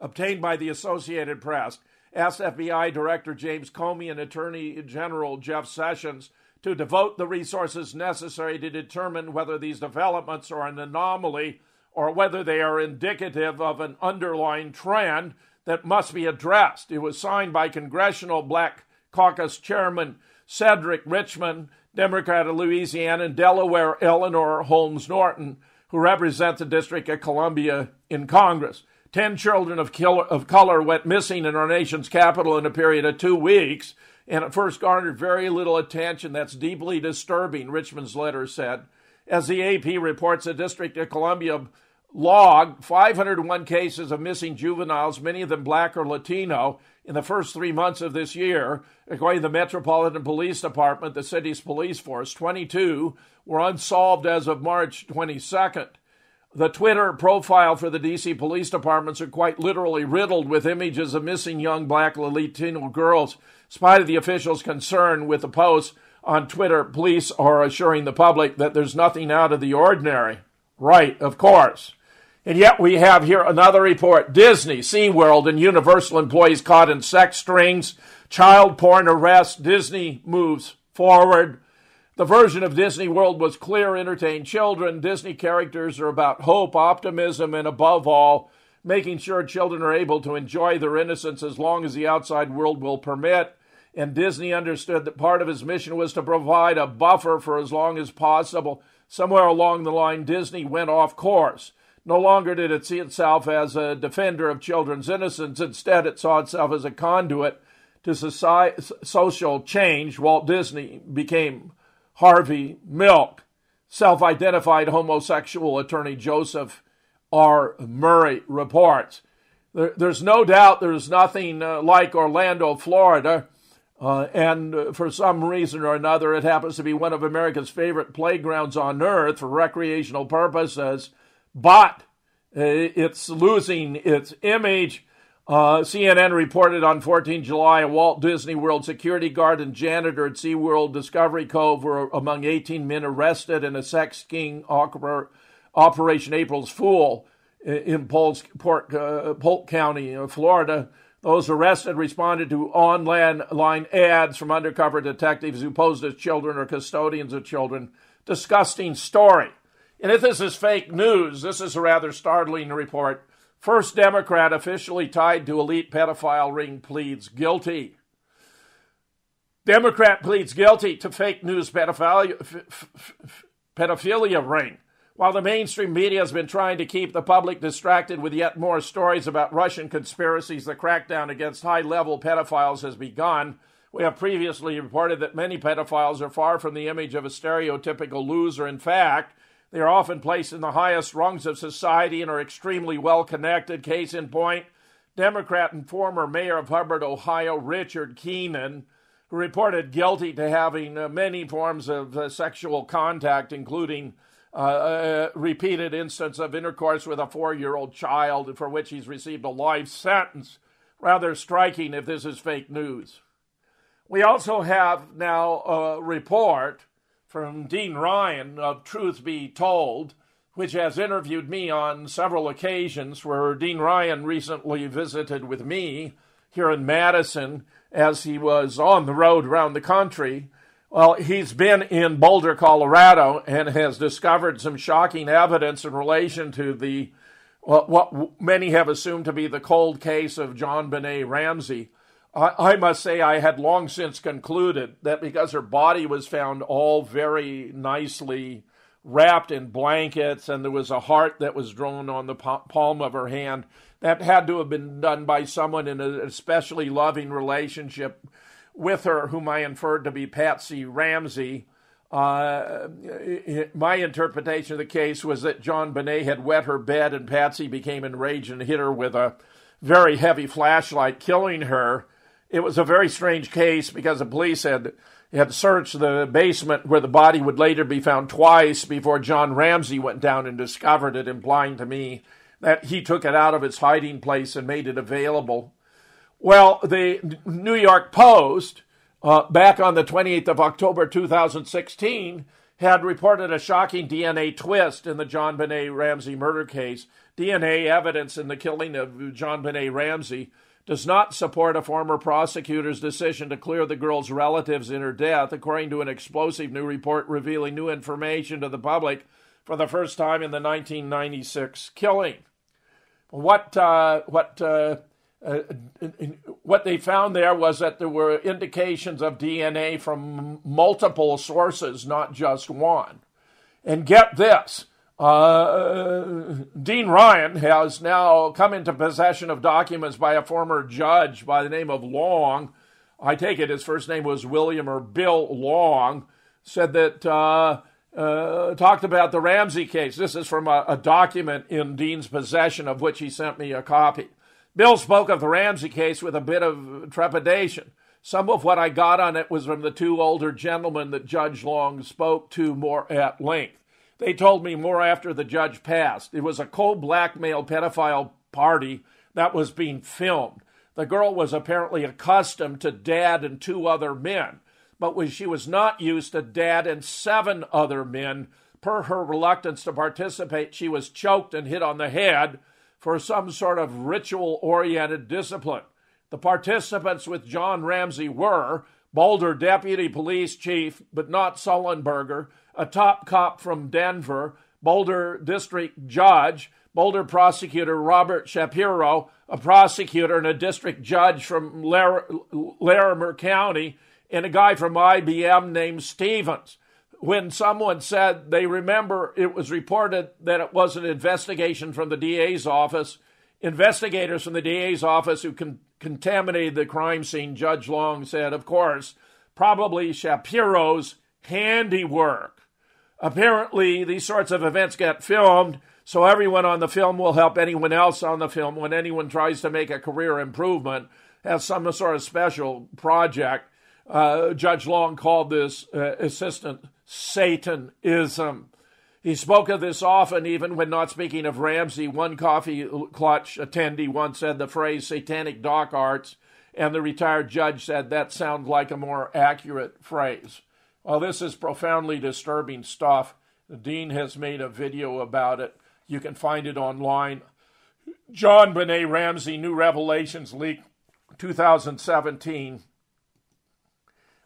obtained by the Associated Press, asked FBI Director James Comey and Attorney General Jeff Sessions to devote the resources necessary to determine whether these developments are an anomaly or whether they are indicative of an underlying trend that must be addressed. It was signed by Congressional Black Caucus Chairman Cedric Richmond, Democrat of Louisiana, and Delaware Eleanor Holmes Norton, who represent the District of Columbia in Congress. Ten children of, killer, of color went missing in our nation's capital in a period of two weeks, and at first garnered very little attention. That's deeply disturbing, Richmond's letter said. As the AP reports, the District of Columbia logged 501 cases of missing juveniles, many of them black or Latino, in the first three months of this year. According to the Metropolitan Police Department, the city's police force, 22 were unsolved as of March 22nd. The Twitter profile for the DC Police Departments are quite literally riddled with images of missing young black Latino girls. In spite of the officials' concern with the posts on Twitter, police are assuring the public that there's nothing out of the ordinary. Right, of course. And yet we have here another report Disney, SeaWorld, and Universal employees caught in sex strings, child porn arrest. Disney moves forward. The version of Disney World was clear, entertain children. Disney characters are about hope, optimism, and above all, making sure children are able to enjoy their innocence as long as the outside world will permit. And Disney understood that part of his mission was to provide a buffer for as long as possible. Somewhere along the line, Disney went off course. No longer did it see itself as a defender of children's innocence. Instead, it saw itself as a conduit to social change. Walt Disney became Harvey Milk. Self identified homosexual attorney Joseph R. Murray reports. There, there's no doubt there's nothing uh, like Orlando, Florida. Uh, and uh, for some reason or another, it happens to be one of America's favorite playgrounds on earth for recreational purposes but uh, it's losing its image Uh, CNN reported on 14 July a Walt Disney World security guard and janitor at SeaWorld Discovery Cove were among 18 men arrested in a sex king Operation April's Fool in Polk, uh, Polk County, uh, Florida. Those arrested responded to online ads from undercover detectives who posed as children or custodians of children. Disgusting story. And if this is fake news, this is a rather startling report. First Democrat officially tied to elite pedophile ring pleads guilty. Democrat pleads guilty to fake news pedophilia, pedophilia ring. While the mainstream media has been trying to keep the public distracted with yet more stories about Russian conspiracies, the crackdown against high level pedophiles has begun. We have previously reported that many pedophiles are far from the image of a stereotypical loser. In fact, they are often placed in the highest rungs of society and are extremely well connected. Case in point, Democrat and former mayor of Hubbard, Ohio, Richard Keenan, who reported guilty to having uh, many forms of uh, sexual contact, including uh, uh repeated instance of intercourse with a four year old child, for which he's received a life sentence. Rather striking if this is fake news. We also have now a report from Dean Ryan of Truth Be Told, which has interviewed me on several occasions, where Dean Ryan recently visited with me here in Madison as he was on the road around the country. Well, he's been in Boulder, Colorado, and has discovered some shocking evidence in relation to the what many have assumed to be the cold case of JonBenét Ramsey. I, must say, I had long since concluded that because her body was found all very nicely wrapped in blankets and there was a heart that was drawn on the palm of her hand, that had to have been done by someone in an especially loving relationship with her, whom I inferred to be Patsy Ramsey. Uh, my interpretation of the case was that JonBenét had wet her bed and Patsy became enraged and hit her with a very heavy flashlight, killing her. It was a very strange case because the police had had searched the basement where the body would later be found twice before John Ramsey went down and discovered it, implying to me that he took it out of its hiding place and made it available. Well, the New York Post, uh, back on the 28th of October 2016, had reported a shocking DNA twist in the JonBenét Ramsey murder case. DNA evidence in the killing of JonBenét Ramsey does not support a former prosecutor's decision to clear the girl's relatives in her death, according to an explosive new report revealing new information to the public for the first time in the 1996 killing. What uh, what uh, uh, what they found there was that there were indications of DNA from multiple sources, not just one. And get this uh, Dean Ryan has now come into possession of documents by a former judge by the name of Long. I take it his first name was William or Bill Long. Said that uh, uh, talked about the Ramsey case. This is from a, a document in Dean's possession of which he sent me a copy. Bill spoke of the Ramsey case with a bit of trepidation. Some of what I got on it was from the two older gentlemen that Judge Long spoke to more at length. They told me more after the judge passed. It was a co blackmail pedophile party that was being filmed. The girl was apparently accustomed to dad and two other men, but when she was not used to dad and seven other men. Per her reluctance to participate, she was choked and hit on the head for some sort of ritual oriented discipline. The participants with John Ramsey were Boulder Deputy Police Chief, but not Sullenberger, a top cop from Denver, Boulder District Judge, Boulder prosecutor Robert Shapiro, a prosecutor and a district judge from Larimer County, and a guy from IBM named Stevens. When someone said they remember it was reported that it was an investigation from the DA's office, investigators from the DA's office who con- contaminated the crime scene, Judge Long said, of course, probably Shapiro's handiwork. Apparently, these sorts of events get filmed, so everyone on the film will help anyone else on the film when anyone tries to make a career improvement, has some sort of special project. Uh, Judge Long called this uh, assistant Satanism. He spoke of this often, even when not speaking of Ramsey. One coffee clutch attendee once said the phrase satanic dock arts, and the retired judge said that sounds like a more accurate phrase. Well, this is profoundly disturbing stuff. The dean has made a video about it. You can find it online. JonBenét Ramsey, New Revelations Leak 2017.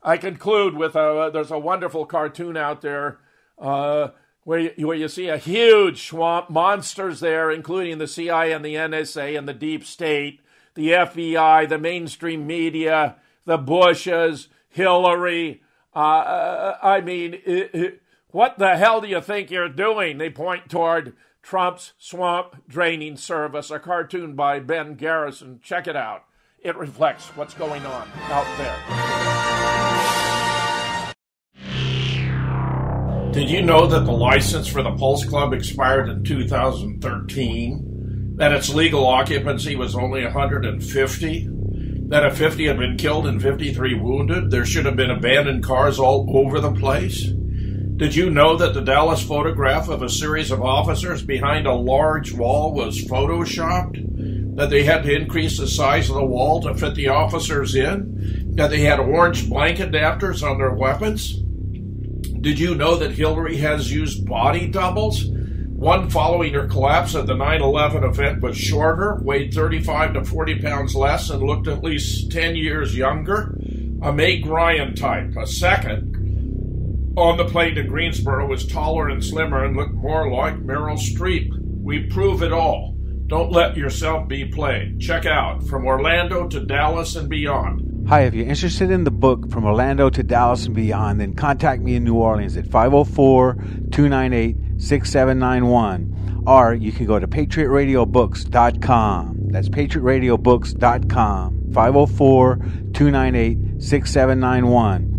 I conclude with a there's a wonderful cartoon out there uh, where, you, where you see a huge swamp, monsters there, including the CIA and the NSA and the deep state, the FBI, the mainstream media, the Bushes, Hillary. Uh, uh I mean, what the hell do you think you're doing? They point toward Trump's swamp draining service, a cartoon by Ben Garrison. Check it out. It reflects what's going on out there. Did you know that the license for the Pulse Club expired in 2013? That its legal occupancy was only 150? That a 50 had been killed and 53 wounded? There should have been abandoned cars all over the place? Did you know that the Dallas photograph of a series of officers behind a large wall was photoshopped? That they had to increase the size of the wall to fit the officers in? That they had orange blank adapters on their weapons? Did you know that Hillary has used body doubles? One following her collapse at the 9 11 event was shorter, weighed 35 to 40 pounds less, and looked at least 10 years younger. A Meg Ryan type. A second, on the plane to Greensboro was taller and slimmer and looked more like Meryl Streep. We prove it all. Don't let yourself be played. Check out From Orlando to Dallas and Beyond. Hi, if you're interested in the book From Orlando to Dallas and Beyond, then contact me in New Orleans at 504 298 6791. Or you can go to patriotradiobooks.com. That's patriotradiobooks.com. 504 298 6791